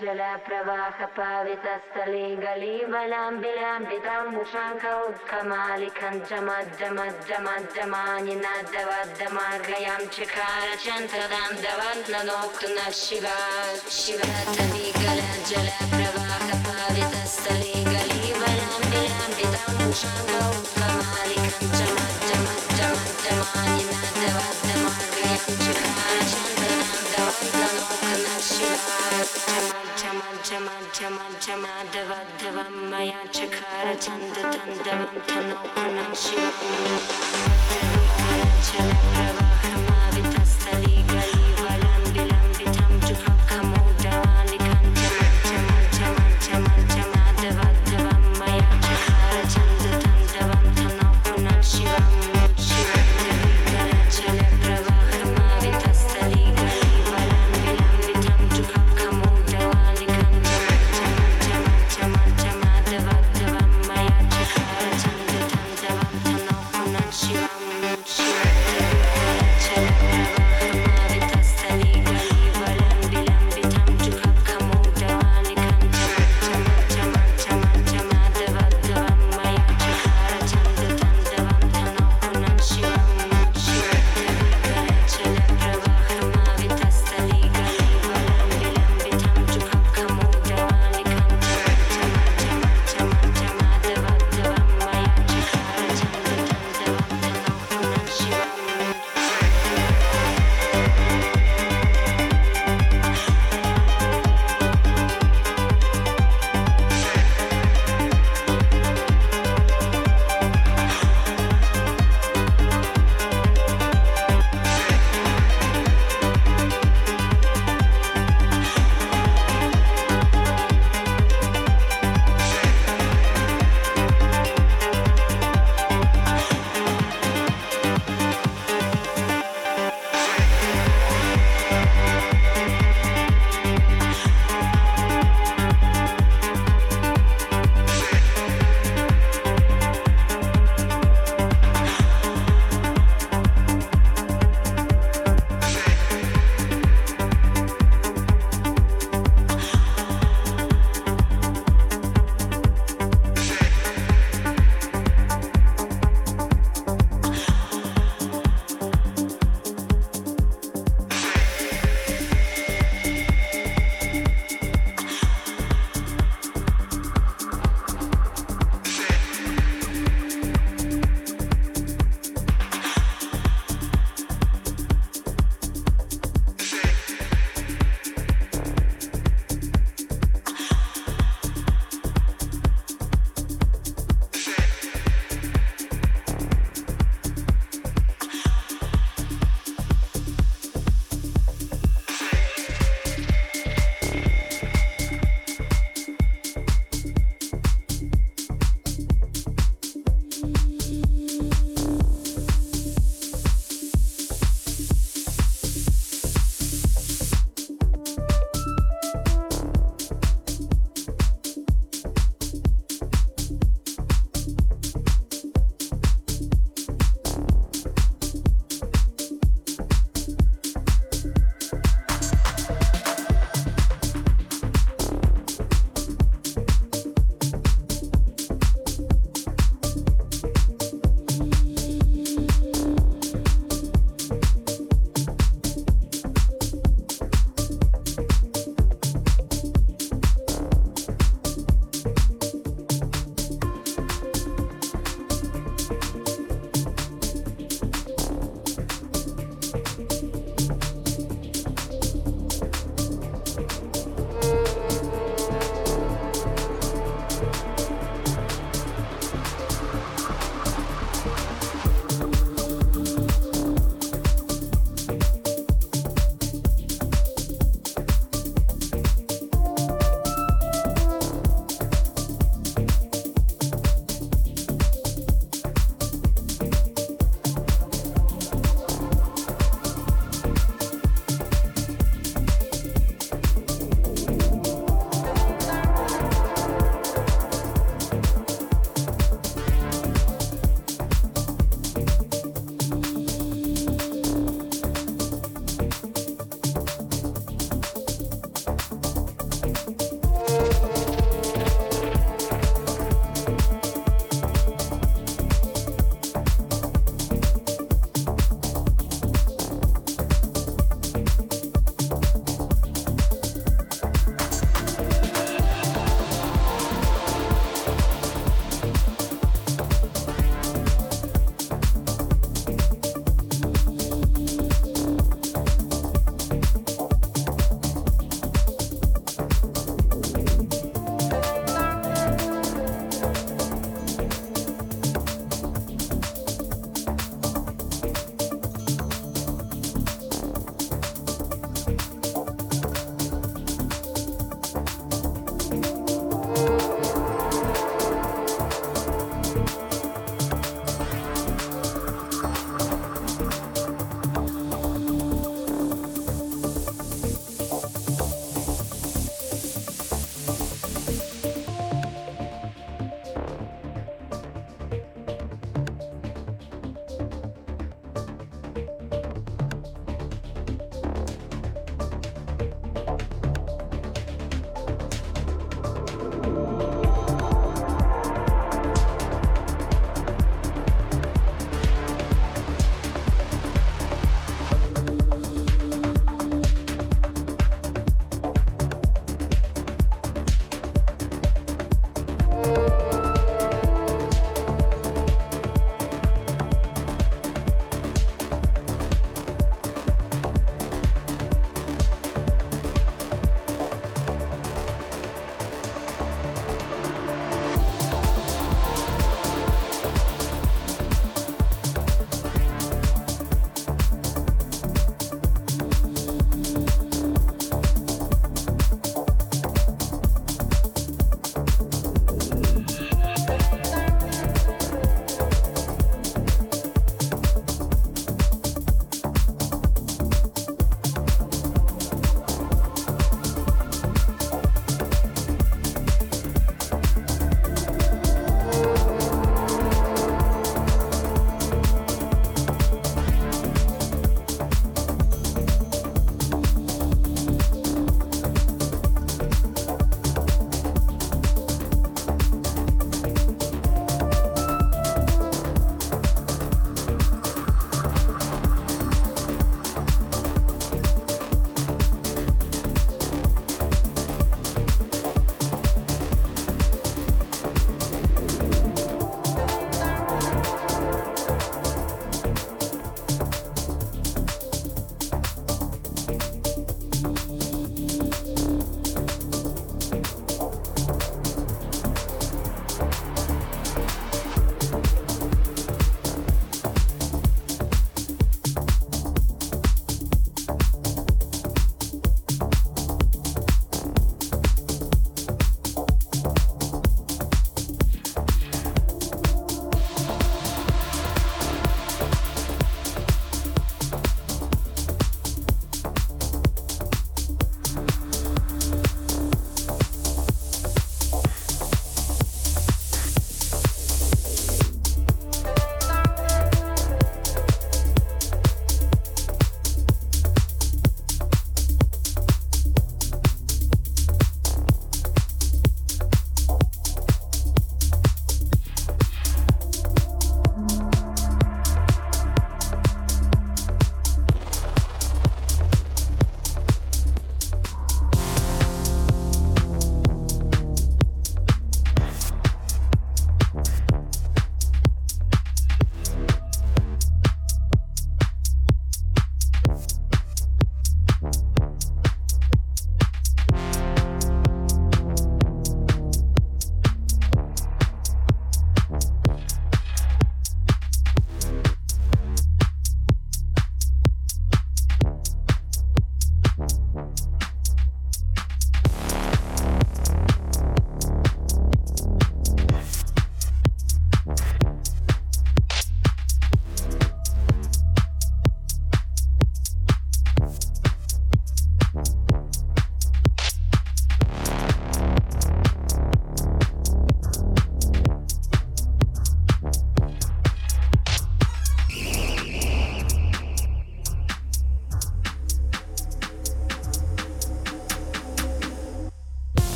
जलप्रवाहपावितस्थले गलीबलाम्बिलाम्बितां शाङ्ख उत्कमालिकञ्चमज्जमज्जमज्जमानि नादवद्दमार्गयां चकारचन्द्रदां दवन्ननोक्तुन शिवा शिवतविगलजलप्रवाहपावितस्थले गलीबलाम्बिलाम्बितां शाङ्ख उत्कमालिकञ्चमज्जमज्जमज्जमानि धवा धवा मया चकार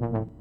Mm-hmm.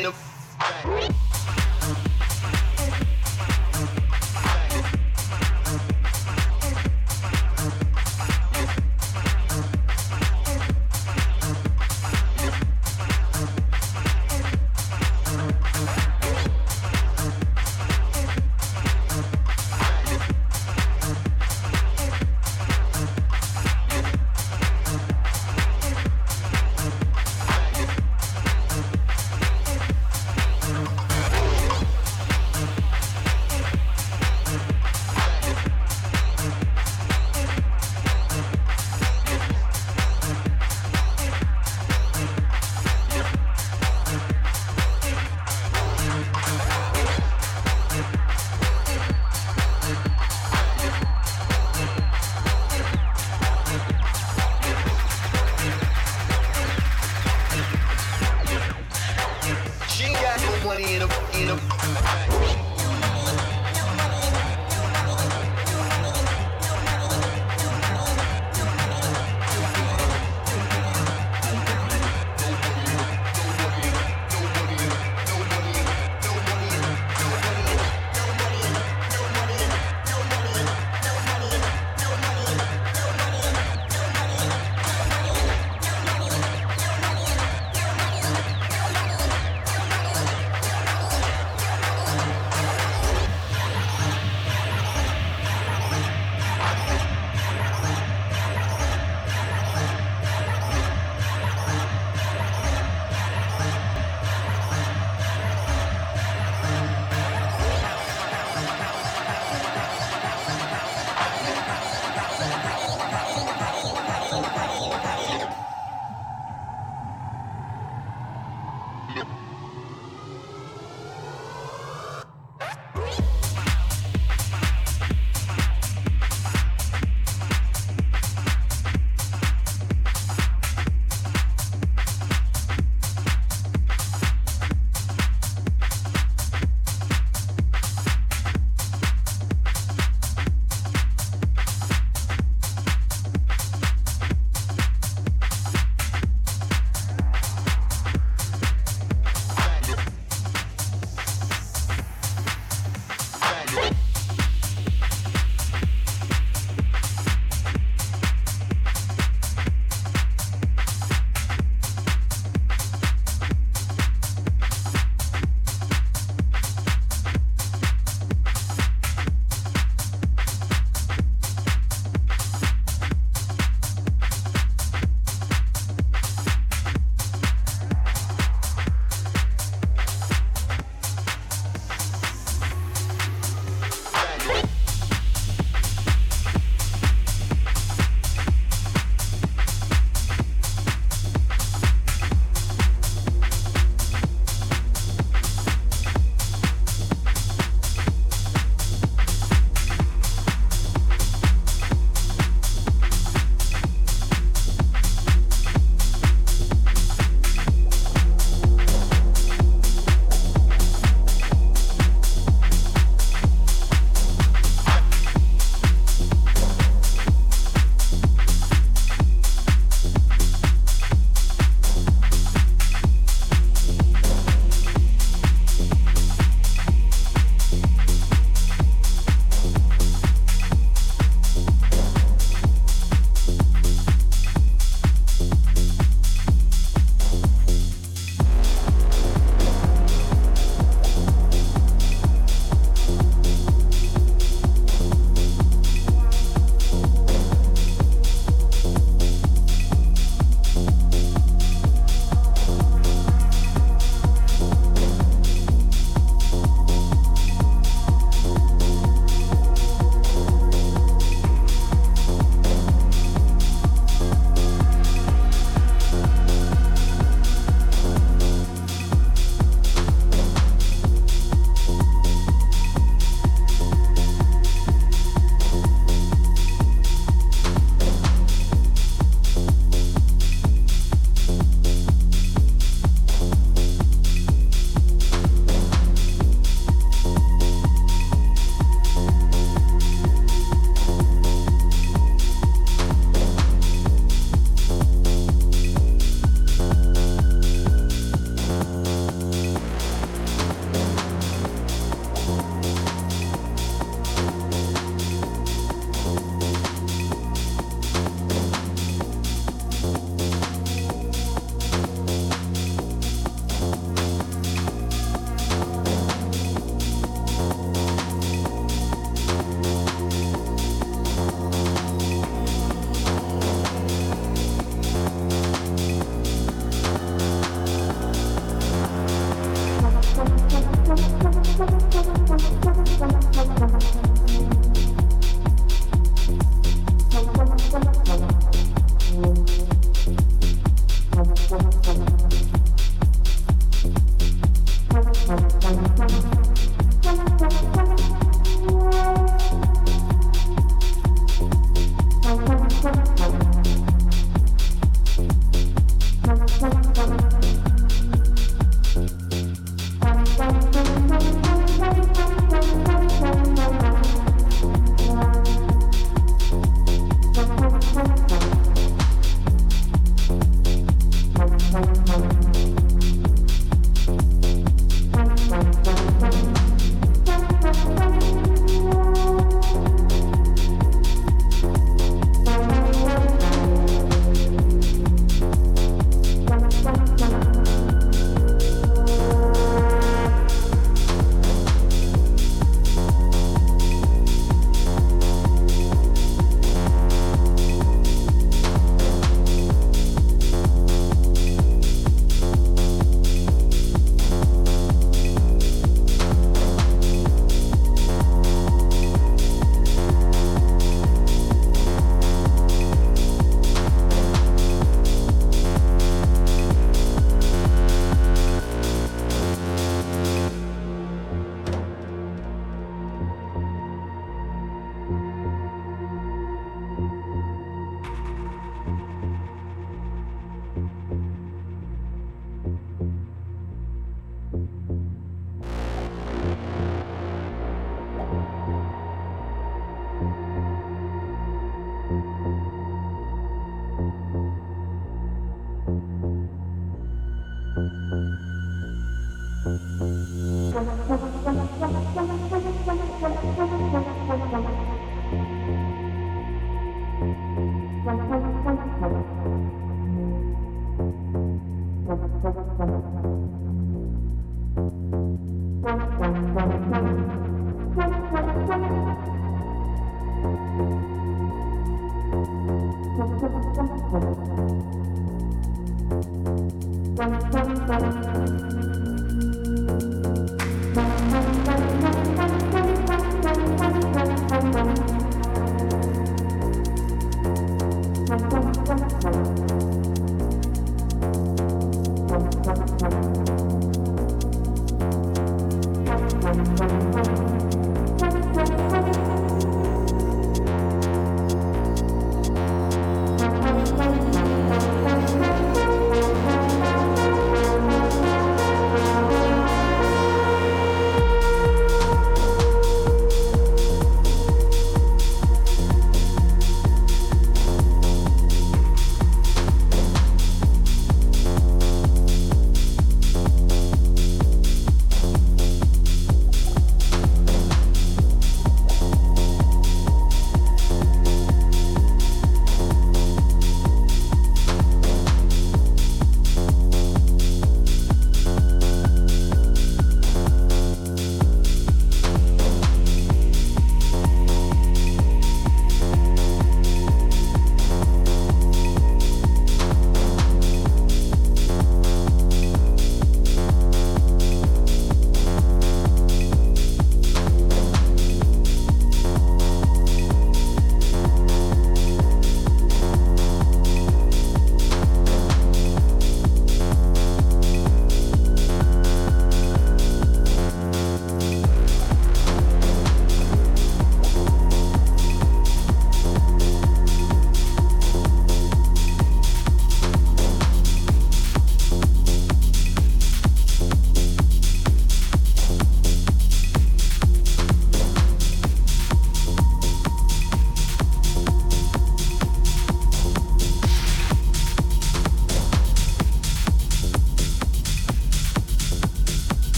Money